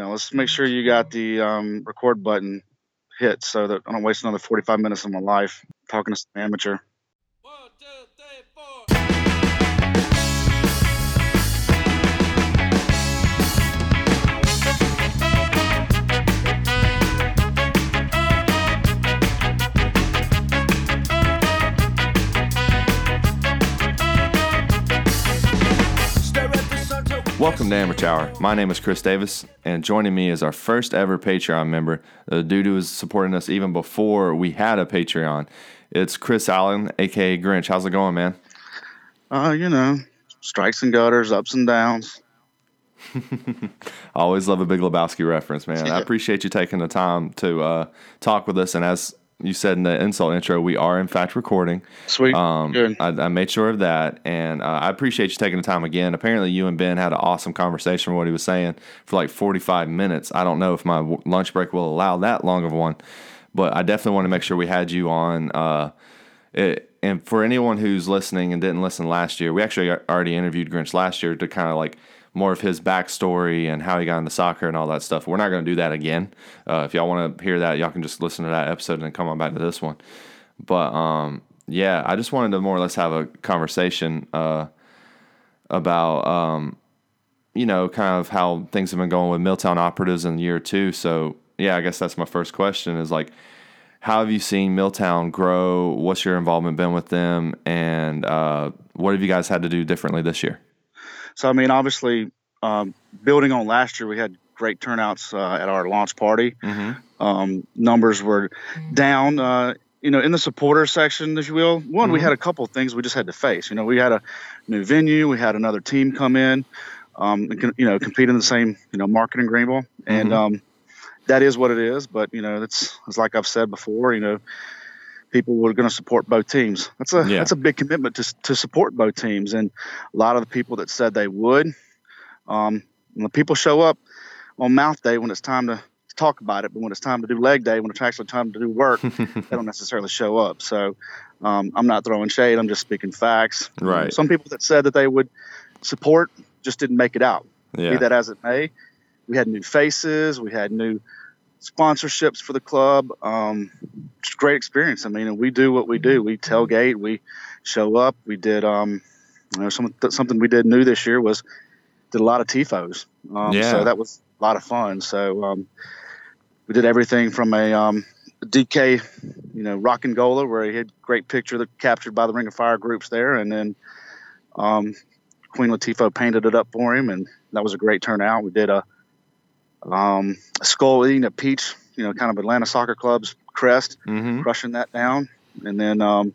you know, let's make sure you got the um, record button hit so that I don't waste another 45 minutes of my life talking to some amateur. One, Welcome to Amateur Hour. My name is Chris Davis, and joining me is our first ever Patreon member, the dude who was supporting us even before we had a Patreon. It's Chris Allen, aka Grinch. How's it going, man? Uh, you know, strikes and gutters, ups and downs. I always love a Big Lebowski reference, man. I appreciate you taking the time to uh, talk with us. And as you said in the insult intro, we are in fact recording. Sweet. Um, Good. I, I made sure of that, and uh, I appreciate you taking the time again. Apparently, you and Ben had an awesome conversation. What he was saying for like forty-five minutes. I don't know if my w- lunch break will allow that long of one, but I definitely want to make sure we had you on. Uh, it, and for anyone who's listening and didn't listen last year, we actually already interviewed Grinch last year to kind of like more of his backstory and how he got into soccer and all that stuff. We're not going to do that again. Uh, if y'all want to hear that, y'all can just listen to that episode and then come on back to this one. But um, yeah, I just wanted to more or less have a conversation uh, about um, you know kind of how things have been going with Milltown operatives in year two. So yeah, I guess that's my first question is like. How have you seen Milltown grow? What's your involvement been with them, and uh, what have you guys had to do differently this year? So, I mean, obviously, um, building on last year, we had great turnouts uh, at our launch party. Mm-hmm. Um, numbers were down. Uh, you know, in the supporter section, if you will, one, we Mhm. had a couple of things we just had to face. You know, we had a new venue, we had another team come in, um, and, you know, compete in the same, you know, market in Greenville, and Mhm. um, that is what it is. But you know, it's it's like I've said before. You know, people were going to support both teams. That's a Yeah. that's a big commitment to to support both teams, and a lot of the people that said they would, um, when the people show up on mouth day when it's time to talk about it, but when it's time to do leg day, when it's actually time to do work, they don't necessarily show up. So um, I'm not throwing shade. I'm just speaking facts. Right. Some people that said that they would support just didn't make it out. Be that as it may, we had new faces. We had new sponsorships for the club. Um, just great experience. I mean, we do what we do. We tailgate. We show up. We did. Um, you know, some, something we did new this year was did a lot of tifos. Um, Yeah. So that was a lot of fun. So um, we did everything from a um, DK, you know, rock and gola where he had great picture that captured by the Ring of Fire groups there, and then um, Queen Latifah painted it up for him, and that was a great turnout. We did a um, skull eating a peach, you know, kind of Atlanta Soccer Club's crest, Mm-hmm. crushing that down, and then um,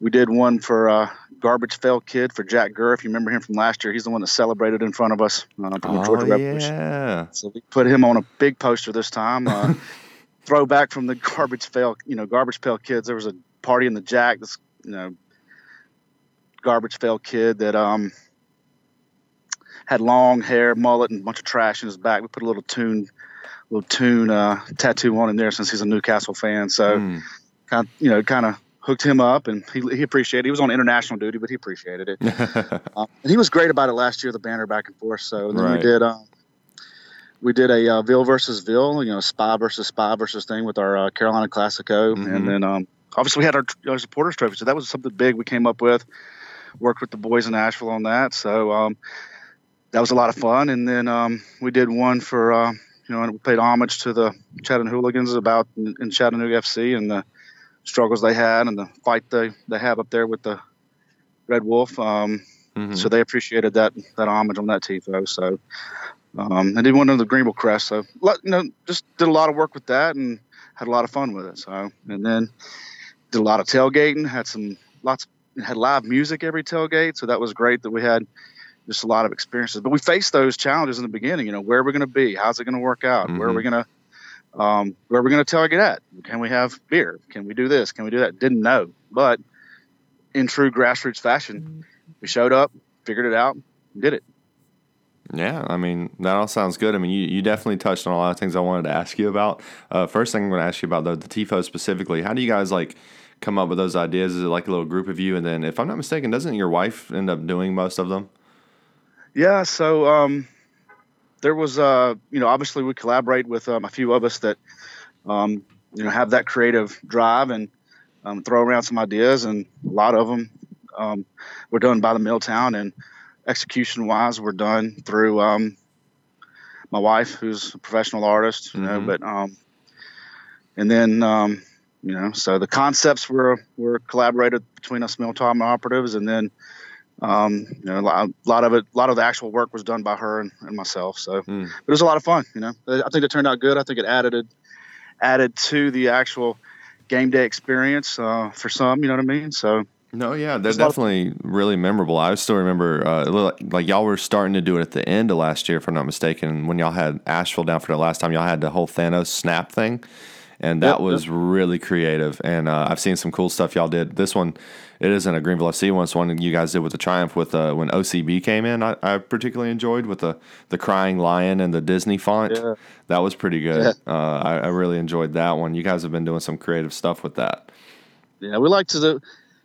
we did one for uh, Garbage Pail Kid for Jack Gurr. If you remember him from last year, he's the one that celebrated in front of us uh, the Oh Georgia Revolution. yeah. So we put him on a big poster this time. Uh, throwback from the Garbage Pail, you know, Garbage Pail Kids. There was a party in the Jack. This, you know, Garbage Pail Kid that um had long hair, mullet, and a bunch of trash in his back. We put a little tune, little tune uh, tattoo on him there since he's a Newcastle fan. So Mm. kind, of, you know, kind of hooked him up, and he he appreciated. it. He was on international duty, but he appreciated it. Um, and he was great about it last year, the banner back and forth. So and then Right. we did um, we did a uh, Ville versus Ville, you know, Spa versus Spa versus thing with our uh, Carolina Classico, Mhm. and then um, obviously we had our, our supporters trophy. So that was something big we came up with. Worked with the boys in Asheville on that, so um, that was a lot of fun. And then um, we did one for uh, you know, and we paid homage to the Chattanooga Hooligans about in, in Chattanooga FC and the struggles they had and the fight they, they have up there with the Red Wolf. Um, Mhm. so they appreciated that that homage on that tifo. So um, I did one of the Greenville Crest. So you know, just did a lot of work with that and had a lot of fun with it. So and then did a lot of tailgating. Had some lots had live music every tailgate. So that was great that we had just a lot of experiences. But we faced those challenges in the beginning. You know, where are we going to be? How's it going to work out? Where are we going to um, where are we going to tailgate at? Can we have beer? Can we do this? Can we do that? Didn't know, but in true grassroots fashion, we showed up, figured it out, and did it. Yeah, I mean that all sounds good. I mean, you, you definitely touched on a lot of things I wanted to ask you about. Uh, first thing I'm going to ask you about though, the tifo specifically. How do you guys like come up with those ideas? Is it like a little group of you? And then, if I'm not mistaken, doesn't your wife end up doing most of them? Yeah, so um, there was uh you know obviously we collaborate with um, a few of us that um, you know have that creative drive and um, throw around some ideas, and a lot of them um, were done by the Milltown and execution wise were done through um, my wife, who's a professional artist, you know, Mhm. but um, and then um, you know, so the concepts were were collaborated between us Milltown operatives, and then um, you know, a lot, of it, a lot of the actual work was done by her and, and myself. So Mm. but it was a lot of fun. You know, I think it turned out good. I think it added it added to the actual game day experience uh, for some. You know what I mean? So No, yeah, they're lot of- definitely really memorable. I still remember, uh, like, like y'all were starting to do it at the end of last year, if I'm not mistaken, when y'all had Asheville down for the last time. Y'all had the whole Thanos snap thing, and that Yep, was really creative. And uh, I've seen some cool stuff y'all did. This one, it isn't a Greenville FC one. It's one you guys did with the Triumph with uh, when OCB came in. I, I particularly enjoyed with the the crying lion and the Disney font. Yeah. That was pretty good. Uh, I, I really enjoyed that one. You guys have been doing some creative stuff with that. yeah, we like to do,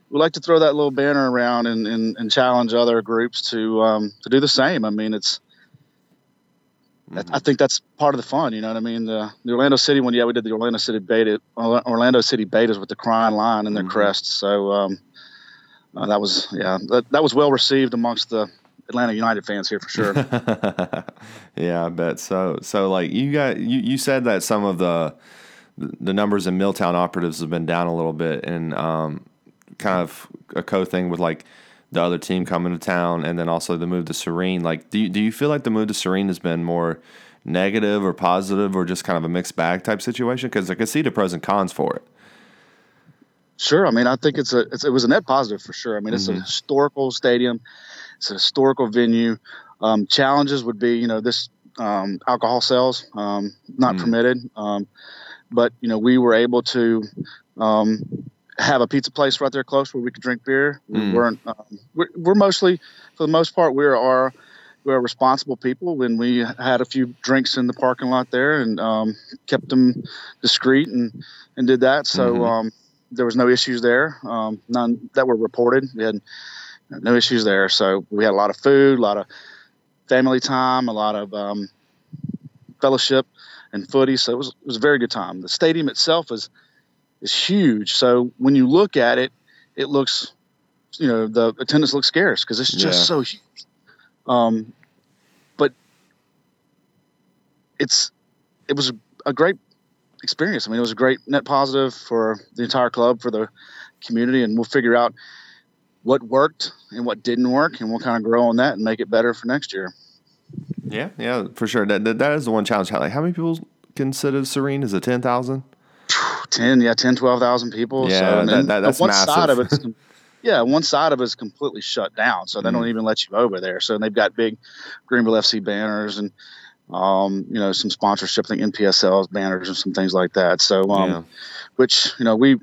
we like to throw that little banner around and, and, and challenge other groups to um, to do the same. I mean, it's I- I think that's part of the fun. You know what I mean? The, the Orlando City one, yeah, we did the Orlando City beta, Orlando City betas with the crying lion and their Mhm. crests. So um, uh, that was yeah, that, that was well received amongst the Atlanta United fans here for sure. yeah, I bet so. So like you got you, you said that some of the the numbers in Milltown operatives have been down a little bit and um, kind of a co thing with like the other team coming to town and then also the move to Sirrine. Like do you, do you feel like the move to Sirrine has been more negative or positive or just kind of a mixed bag type situation? Because I can see the pros and cons for it. Sure. I mean, I think it's a it's, it was a net positive for sure. I mean, it's a Mhm. historical stadium. It's a historical venue. Um, challenges would be, you know, this um, alcohol sales um, not Mm. permitted. Um, but you know, we were able to um, have a pizza place right there close where we could drink beer. We Mm. weren't. Um, we're, we're mostly, for the most part, we are we're responsible people. When we had a few drinks in the parking lot there and um, kept them discreet and and did that. So. Mhm. Um, there was no issues there, um, none that were reported. We had no issues there. So we had a lot of food, a lot of family time, a lot of um, fellowship and footy. So it was it was a very good time. The stadium itself is is huge. So when you look at it, it looks, you know, the attendance looks scarce because it's just Yeah. so huge. Um, but it's it was a great experience. I mean, it was a great net positive for the entire club, for the community, and we'll figure out what worked and what didn't work, and we'll kind of grow on that and make it better for next year. Yeah, yeah, for sure. That that, that is the one challenge. How, like, how many people consider Sirrine? Is it ten thousand? 10, yeah, 10, 12,000 people. Yeah, so, and that- that- that's one side of massive. it's, yeah, one side of it's completely shut down. So they Mm. don't even let you over there. So they've got big Greenville FC banners and, um, you know, some sponsorship, I think NPSL's banners and some things like that. So, um, yeah. which you know we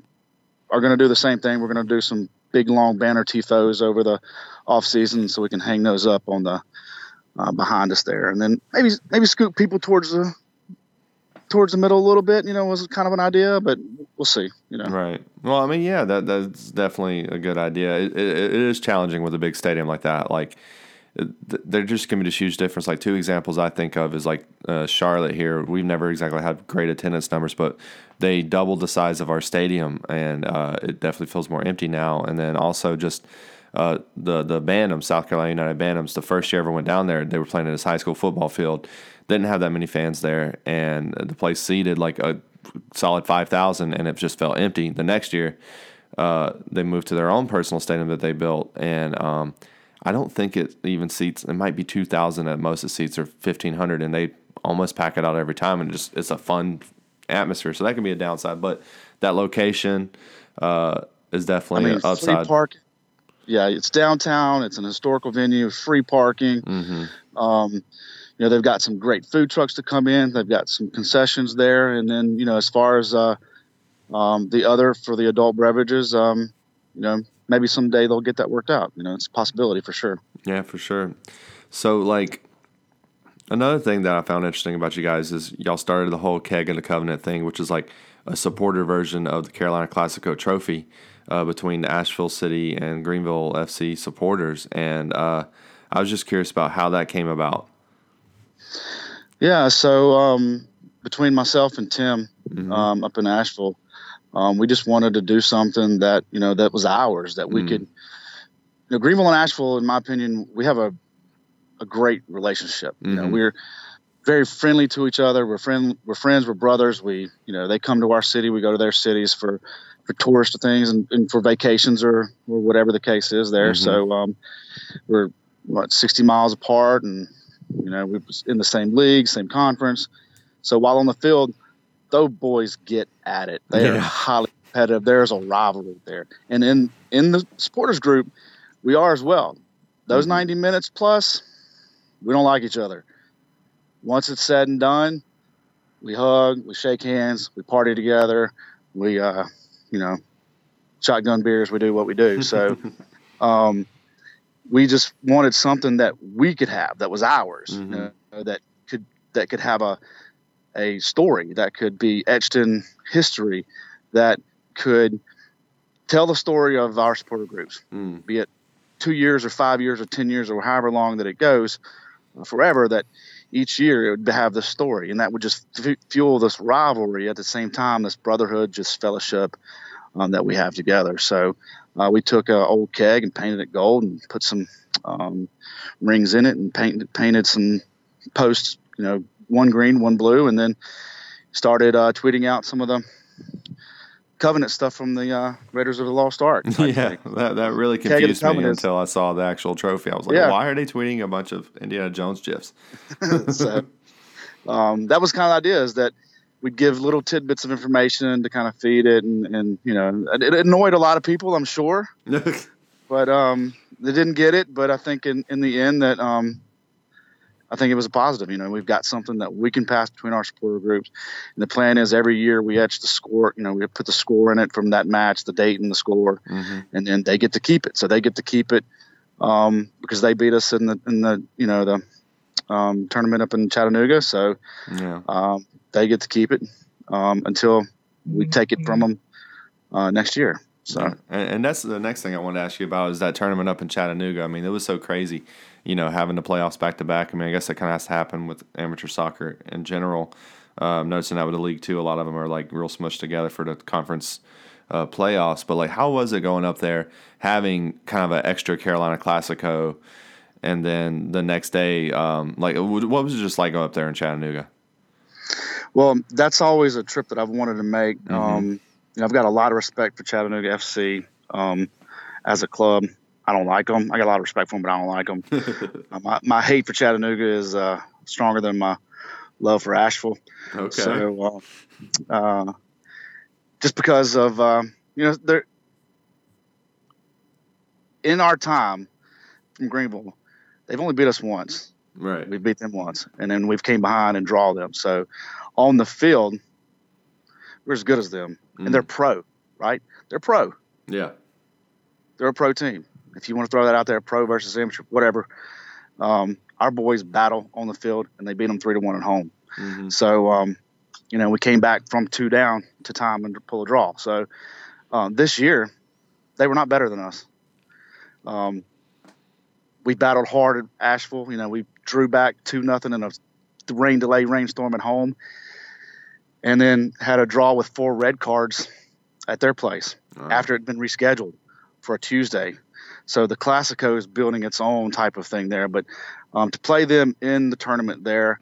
are going to do the same thing. We're going to do some big long banner tifos over the off season, so we can hang those up on the uh, behind us there, and then maybe maybe scoop people towards the towards the middle a little bit. You know, was kind of an idea, but we'll see. You know, Right. Well, I mean, yeah, that that's definitely a good idea. It, it, it is challenging with a big stadium like that. Like, it, they're just gonna be this huge difference. Like two examples I think of is like uh, Charlotte here. We've never exactly had great attendance numbers, but they doubled the size of our stadium, and uh, it definitely feels more empty now. And then also just. Uh, the the Bantams, South Carolina United Bantams, the first year I ever went down there, they were playing in this high school football field. Didn't have that many fans there, and the place seated like a solid five thousand, and it just felt empty. The next year, uh, they moved to their own personal stadium that they built, and um, I don't think it even seats. It might be two thousand at most. It seats or fifteen hundred, and they almost pack it out every time, and just it's a fun atmosphere. So that can be a downside, but that location uh, is I definitely mean, an upside. park. Yeah, it's downtown. It's an historical venue, free parking. hmm Um, you know, they've got some great food trucks to come in. They've got some concessions there, and then you know, as far as uh, um, the other for the adult beverages, um, you know, maybe someday they'll get that worked out. You know, it's a possibility for sure. Yeah, for sure. So, like, another thing that I found interesting about you guys is y'all started the whole keg and the covenant thing, which is like a supporter version of the Carolina Classico Trophy uh, between the Asheville City and Greenville FC supporters. And uh, I was just curious about how that came about. Yeah, so um, between myself and Tim mm-hmm. um, up in Asheville, um, we just wanted to do something that you know that was ours that we mm. could. You know, Greenville and Asheville, in my opinion, we have a a great relationship. Mm-hmm. You know, mm-hmm. we're very friendly to each other. We're friend we're friends. We're brothers. We you know they come to our city. We go to their cities for for tourist things and, and for vacations or or whatever the case is there. Mm-hmm. So um, we're what 60 miles apart and you know, we was in the same league, same conference. So while on the field, those boys get at it. They yeah. are highly competitive. There's a rivalry there, and in in the supporters group, we are as well. Those mm-hmm. 90 minutes plus, we don't like each other. Once it's said and done, we hug, we shake hands, we party together, we uh, you know, shotgun beers, we do what we do. So, um, we just wanted something that we could have that was ours mm-hmm. you know, that could that could have a a story that could be etched in history that could tell the story of our supporter groups mm. be it two years or five years or ten years or however long that it goes forever that each year it would have this story. And that would just f- fuel this rivalry at the same time this brotherhood just fellowship um, that we have together. So uh, we took an old keg and painted it gold and put some um, rings in it and painted painted some posts, you know, one green, one blue, and then started uh, tweeting out some of the covenant stuff from the uh, Raiders of the Lost Ark. Yeah, that, that really confused me until I saw the actual trophy. I was like, yeah. why are they tweeting a bunch of Indiana Jones gifs? so um, that was kind of the idea is that – we'd give little tidbits of information to kind of feed it, and, and you know, it annoyed a lot of people, I'm sure, but um, they didn't get it. But I think in, in the end that um, I think it was a positive. You know, we've got something that we can pass between our supporter groups. And the plan is every year we etch the score. You know, we put the score in it from that match, the date and the score, mm-hmm. and then they get to keep it. So they get to keep it um, because they beat us in the in the you know the um, tournament up in Chattanooga. So yeah. um, they get to keep it um, until we take it from them uh, next year. So, and, and, that's the next thing I wanted to ask you about is that tournament up in Chattanooga. I mean, it was so crazy, you know, having the playoffs back to back. I mean, I guess that kind of has to happen with amateur soccer in general. Um, noticing that with the league too, a lot of them are like real smushed together for the conference uh, playoffs. But like, how was it going up there, having kind of an extra Carolina Classico, and then the next day, um, like, what was it just like going up there in Chattanooga? Well, that's always a trip that I've wanted to make. Mm-hmm. Um, you know, I've got a lot of respect for Chattanooga FC um, as a club. I don't like them. I got a lot of respect for them, but I don't like them. uh, my, my hate for Chattanooga is uh, stronger than my love for Asheville. Okay. So, uh, uh just because of uh, you know, they're in our time from Greenville, they've only beat us once. Right. We beat them once, and then we've came behind and draw them. So on the field, we're as good as them, mm. and they're pro, right? They're pro. Yeah, they're a pro team. If you want to throw that out there, pro versus amateur, whatever. Um, our boys battle on the field, and they beat them three to one at home. Mm-hmm. So, um, you know, we came back from two down to time and pull a draw. So, um, this year, they were not better than us. Um, we battled hard at Asheville. You know, we drew back two nothing in a rain delay rainstorm at home and then had a draw with four red cards at their place after it had been rescheduled for a Tuesday. So the Classico is building its own type of thing there. But um, to play them in the tournament there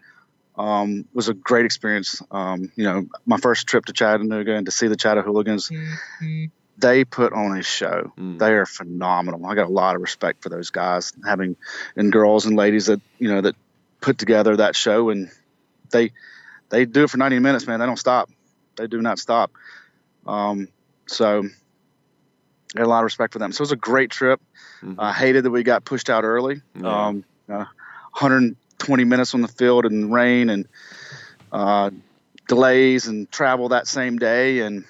um, was a great experience. Um, you know, my first trip to Chattanooga and to see the Chattahooligans, mm-hmm. they put on a show. Mm. They are phenomenal. I got a lot of respect for those guys, having and girls and ladies that you know that put together that show and they they do it for 90 minutes, man. They don't stop. They do not stop. Um, so I had a lot of respect for them. So it was a great trip. Mm-hmm. I hated that we got pushed out early. Yeah. Um, uh, 120 minutes on the field and rain and uh, delays and travel that same day. And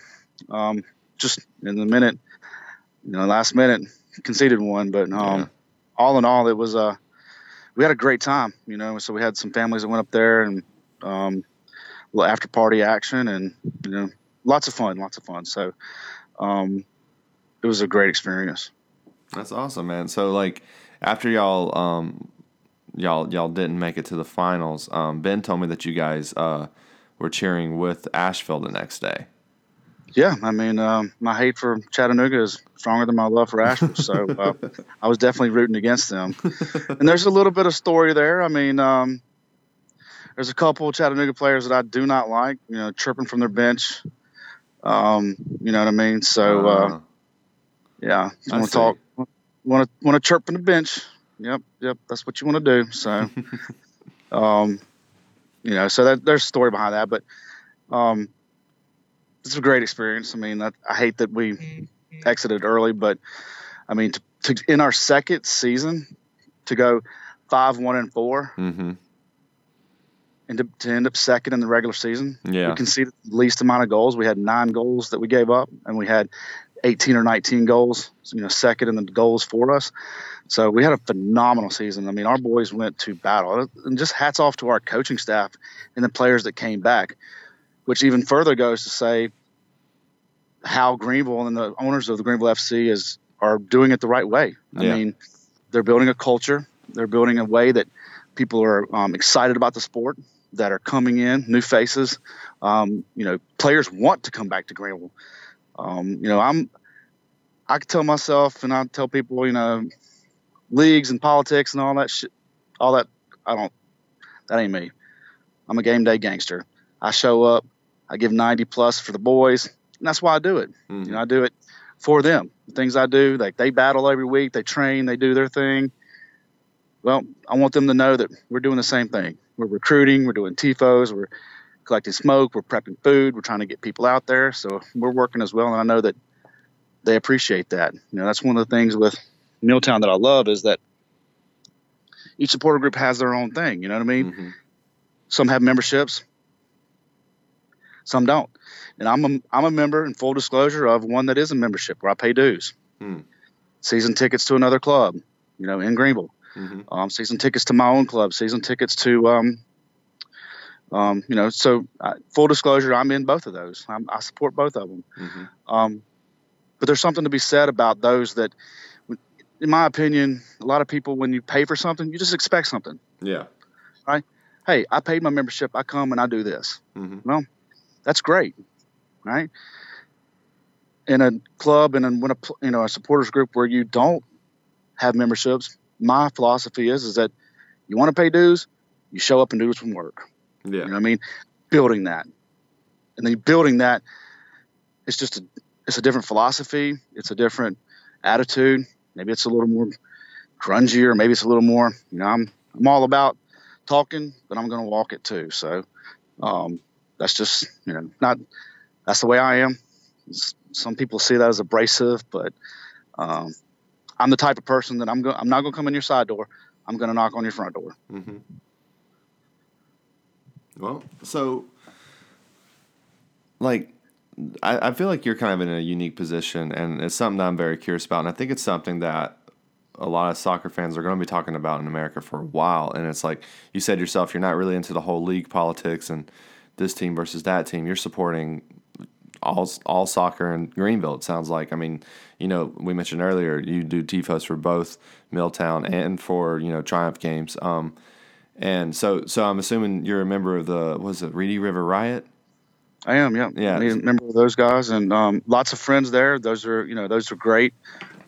um, just in the minute, you know, last minute conceded one. But um, yeah. all in all, it was a, we had a great time, you know. So we had some families that went up there and um, little after party action and you know lots of fun, lots of fun. So um, it was a great experience. That's awesome, man. So like after y'all um, y'all y'all didn't make it to the finals. Um, ben told me that you guys uh, were cheering with Asheville the next day. Yeah, I mean, um, my hate for Chattanooga is stronger than my love for Asheville, so uh, I was definitely rooting against them. And there's a little bit of story there. I mean, um, there's a couple of Chattanooga players that I do not like, you know, chirping from their bench. Um, you know what I mean? So, uh, Uh, yeah, I want to talk, want to want to chirp from the bench. Yep, yep, that's what you want to do. So, um, you know, so that there's a story behind that, but um, it's a great experience. I mean, I, I hate that we exited early, but I mean, to, to in our second season to go five, one, and four, mm-hmm. and to, to end up second in the regular season, Yeah. we conceded the least amount of goals. We had nine goals that we gave up, and we had 18 or 19 goals, you know, second in the goals for us. So we had a phenomenal season. I mean, our boys went to battle, and just hats off to our coaching staff and the players that came back, which even further goes to say how Greenville and the owners of the Greenville FC is are doing it the right way. I Yeah. mean, they're building a culture. They're building a way that people are um, excited about the sport, that are coming in, new faces. Um, you know, players want to come back to Greenville. Um, you know, I'm. I can tell myself, and I tell people, you know, leagues and politics and all that shit, all that. I don't. That ain't me. I'm a game day gangster. I show up. I give 90 plus for the boys, and that's why I do it. Mhm. You know, I do it for them. The things I do, like they battle every week, they train, they do their thing. Well, I want them to know that we're doing the same thing. We're recruiting, we're doing tifos, we're collecting smoke, we're prepping food, we're trying to get people out there. So we're working as well, and I know that they appreciate that. You know, that's one of the things with Milltown that I love is that each supporter group has their own thing. You know what I mean? Mhm. Some have memberships, some don't. And I'm a, I'm a member, in full disclosure, of one that is a membership where I pay dues. Hmm. Season tickets to another club, you know, in Greenville. Mhm. Um, season tickets to my own club. Season tickets to, um, um, you know, so uh, full disclosure, I'm in both of those. I'm, I support both of them. Mhm. Um, but there's something to be said about those that, in my opinion, a lot of people, when you pay for something, you just expect something. Yeah. Right. Hey, I paid my membership. I come and I do this. Mhm. That's great, right? In a club and in when a you know a supporters group where you don't have memberships, my philosophy is is that you want to pay dues, you show up and do some work. Yeah. You know what I mean? Building that, and then building that, it's just a it's a different philosophy. It's a different attitude. Maybe it's a little more grungy, or maybe it's a little more. You know, I'm I'm all about talking, but I'm going to walk it too. So um, that's just you know not that's the way I am. Some people see that as abrasive, but um, I'm the type of person that I'm going. I'm not going to come in your side door. I'm going to knock on your front door. Mm-hmm. Well, so like I, I feel like you're kind of in a unique position, and it's something that I'm very curious about, and I think it's something that a lot of soccer fans are going to be talking about in America for a while. And it's like you said yourself, you're not really into the whole league politics and this team versus that team. You're supporting all all soccer in Greenville. It sounds like. I mean, you know, we mentioned earlier you do tifos for both Milltown and for you know Triumph games. Um, and so so I'm assuming you're a member of the was it Reedy River Riot? I am, yeah. Yeah. Mean, remember those guys and um, lots of friends there. Those are, you know, those are great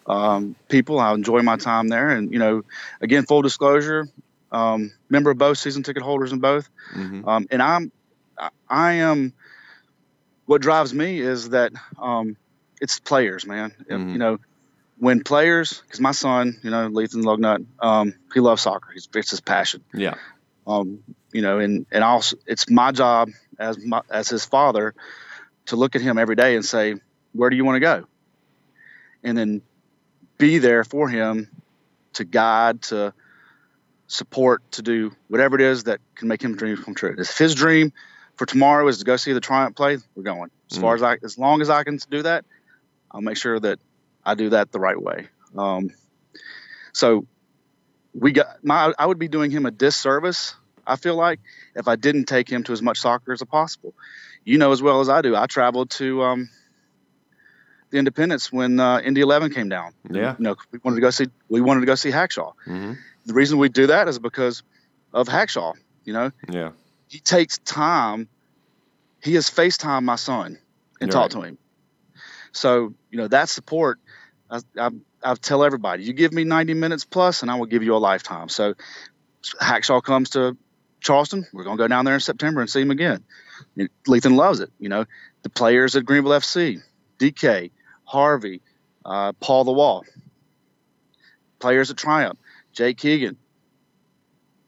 um, people. I enjoy my time there. And, you know, again, full disclosure, um, member of both season ticket holders in both. Mm-hmm. Um, and I'm, I- am, what drives me is that um, it's players, man. Mhm. You know, when players, because my son, you know, Lethan Lugnut, um, he loves soccer. He's, it's his passion Yeah. um, you know, and and also it's my job as my, as his father to look at him every day and say, where do you want to go, and then be there for him to guide, to support, to do whatever it is that can make him dream come true. If his dream for tomorrow is to go see the Triumph play, we're going. As far as I, as long as I can do that, I'll make sure that I do that the right way. Um, so we got my I would be doing him a disservice, I feel like, if I didn't take him to as much soccer as possible. You know as well as I do, I traveled to um, the Independence when uh, Indy 11 came down. Yeah. You know, we wanted to go see we wanted to go see Hacksaw. Mm-hmm. the reason we do that is because of Hacksaw. You know, Yeah. he takes time. He has FaceTime my son and You're talked right. to him. So you know that support. I, I, I tell everybody, you give me 90 minutes plus, and I will give you a lifetime. So Hacksaw comes to Charleston. We're gonna go down there in September and see him again. Lethan loves it. You know, the players at Greenville FC, DK, Harvey, uh, Paul the Wall, players at Triumph, Jake Keegan,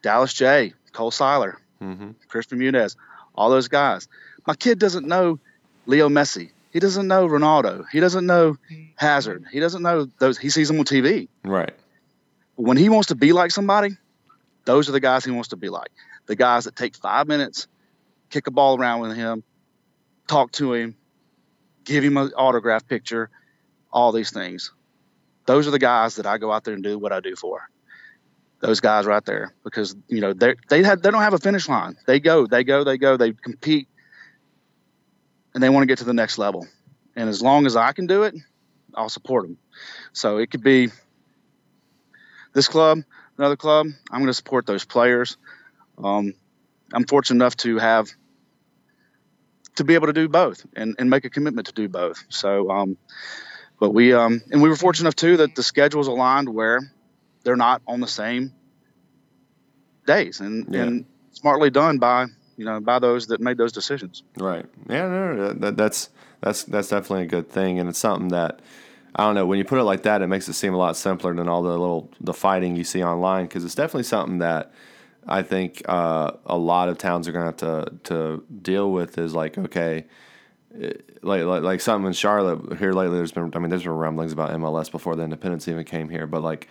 Dallas Jaye, Cole Seiler, Mm-hmm. Chris Bermudez, all those guys. My kid doesn't know Leo Messi. He doesn't know Ronaldo. He doesn't know Hazard. He doesn't know those. He sees them on TV. Right. When he wants to be like somebody, those are the guys he wants to be like. The guys that take five minutes, kick a ball around with him, talk to him, give him an autograph picture, all these things. Those are the guys that I go out there and do what I do for. Those guys right there, because you know they they had they don't have a finish line. They go, they go, they go, they compete, and they want to get to the next level. And as long as I can do it, I'll support them. So it could be this club, another club. I'm going to support those players. Um, I'm fortunate enough to have to be able to do both and, and make a commitment to do both. So, um, but we um, and we were fortunate enough too that the schedules aligned where they're not on the same days and, Yeah. and smartly done by you know by those that made those decisions. Right. Yeah. No, no, that, that's that's that's definitely a good thing, and it's something that I don't know. When you put it like that, it makes it seem a lot simpler than all the little the fighting you see online because it's definitely something that I think uh, a lot of towns are going to have to deal with. Is like okay. it- Like, like like something in Charlotte here lately. There's been I mean there's been rumblings about MLS before the independence even came here, but like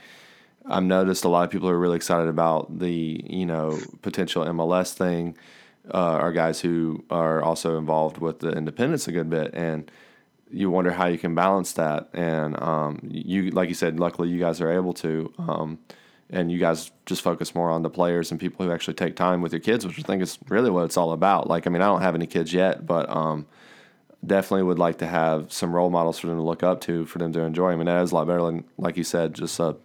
I've noticed a lot of people are really excited about the you know potential MLS thing. Uh, are guys who are also involved with the independence a good bit, and you wonder how you can balance that. And um, you, like you said, luckily you guys are able to, um, and you guys just focus more on the players and people who actually take time with your kids, which I think is really what it's all about. Like, I mean, I don't have any kids yet, but um, definitely would like to have some role models for them to look up to, for them to enjoy. I mean, that is a lot better than, like you said, just a,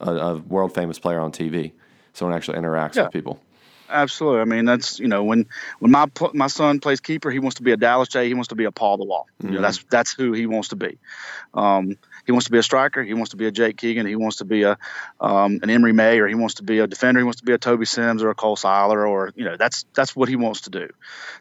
a, a world famous player on TV. Someone actually interacts Yeah. with people. Absolutely. I mean, that's you know when when my my son plays keeper, he wants to be a Dallas Jaye. He wants to be a Paul the Wall. You know, Mhm. that's that's who he wants to be. Um, he wants to be a striker. He wants to be a Jake Keegan. He wants to be a um, an Emery May, or he wants to be a defender. He wants to be a Toby Sims or a Cole Seiler, or you know, that's that's what he wants to do.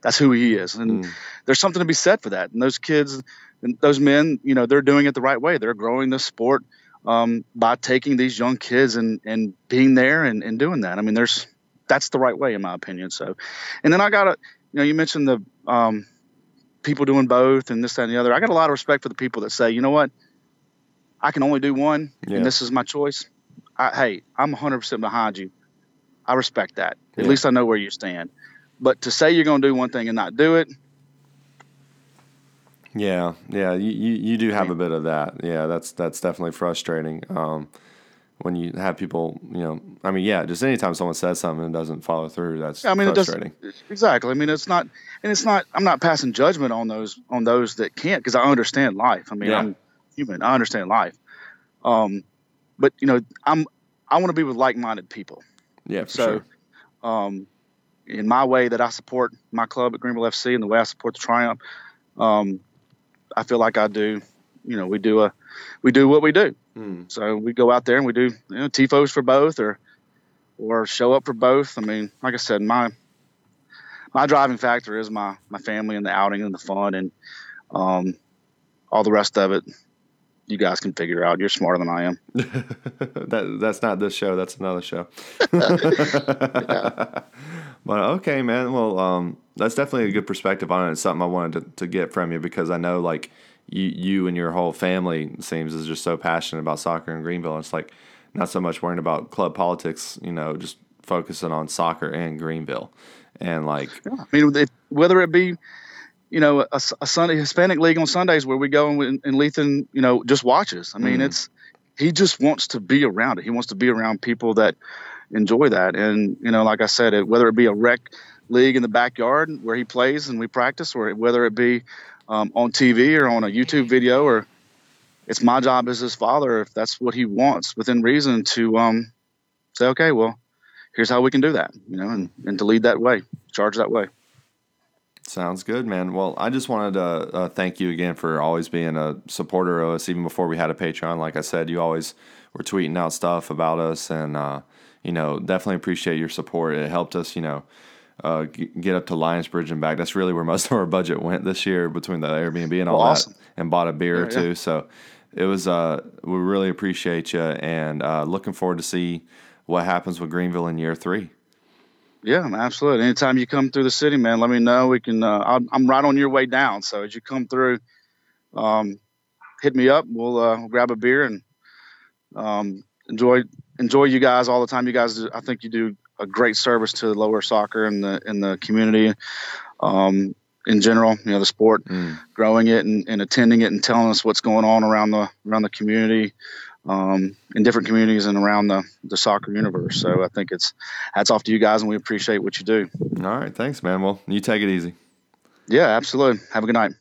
That's who he is, and Mm. there's something to be said for that. And those kids, and those men, you know, they're doing it the right way. They're growing the sport um, by taking these young kids and and being there and, and doing that. I mean, there's that's the right way in my opinion. So, and then I got a, you know, you mentioned the um, people doing both and this, that, and the other. I got a lot of respect for the people that say, you know what, I can only do one, Yeah. and this is my choice. I, hey, I'm 100% behind you. I respect that. At Yeah. least I know where you stand. But to say you're going to do one thing and not do it, Yeah, yeah, you, you, you do have a bit of that. Yeah, that's that's definitely frustrating. Um, when you have people, you know, I mean, yeah, just anytime someone says something and doesn't follow through, that's I mean, it frustrating. doesn't exactly. I mean, it's not, and it's not. I'm not passing judgment on those on those that can't because I understand life. I mean, Yeah. I'm human. I understand life. Um, but you know, I'm I want to be with like-minded people. yeah, for so, sure. um, in my way that I support my club at Greenville FC and the way I support the Triumph, um, I feel like I do. You know, we do a we do what we do. Mm. So we go out there and we do you know, tifos for both or or show up for both. I mean, like I said, my my driving factor is my my family and the outing and the fun and um, all the rest of it. You guys can figure out. You're smarter than I am. that that's not this show. That's another show. But okay, man. Well, um, that's definitely a good perspective on it. It's something I wanted to, to get from you because I know like you you and your whole family seems is just so passionate about soccer in Greenville. It's like not so much worrying about club politics. You know, just focusing on soccer and Greenville, and like I mean, if, whether it be, you know, a, a Sunday Hispanic league on Sundays where we go and, and Lethan, you know, just watches. I mean, Mhm. it's he just wants to be around it. He wants to be around people that enjoy that. And you know, like I said, it, whether it be a rec league in the backyard where he plays and we practice, or whether it be um, on TV or on a YouTube video, or it's my job as his father, if that's what he wants, within reason, to um, say, okay, well, here's how we can do that, you know, and, and to lead that way, charge that way. Sounds good, man. Well, I just wanted to uh, thank you again for always being a supporter of us, even before we had a Patreon. Like I said, you always were tweeting out stuff about us, and uh, you know, definitely appreciate your support. It helped us, you know, uh, get up to Lionsbridge and back. That's really where most of our budget went this year between the Airbnb and all well, awesome. that, and bought a beer yeah, or two. Yeah. So it was. Uh, we really appreciate you, and uh, looking forward to see what happens with Greenville in year three. Yeah, absolutely. Anytime you come through the city, man, let me know. We can. Uh, I'm right on your way down, so as you come through, um, hit me up. We'll uh, grab a beer and um, enjoy enjoy you guys all the time. You guys, I think you do a great service to lower soccer and the in the community. Um, in general, you know, the sport, mm. growing it and, and, attending it and telling us what's going on around the around the community um, in different communities and around the, the soccer universe. So I think it's hats off to you guys, and we appreciate what you do. All right, thanks, man. Well, you take it easy. Yeah, absolutely. Have a good night.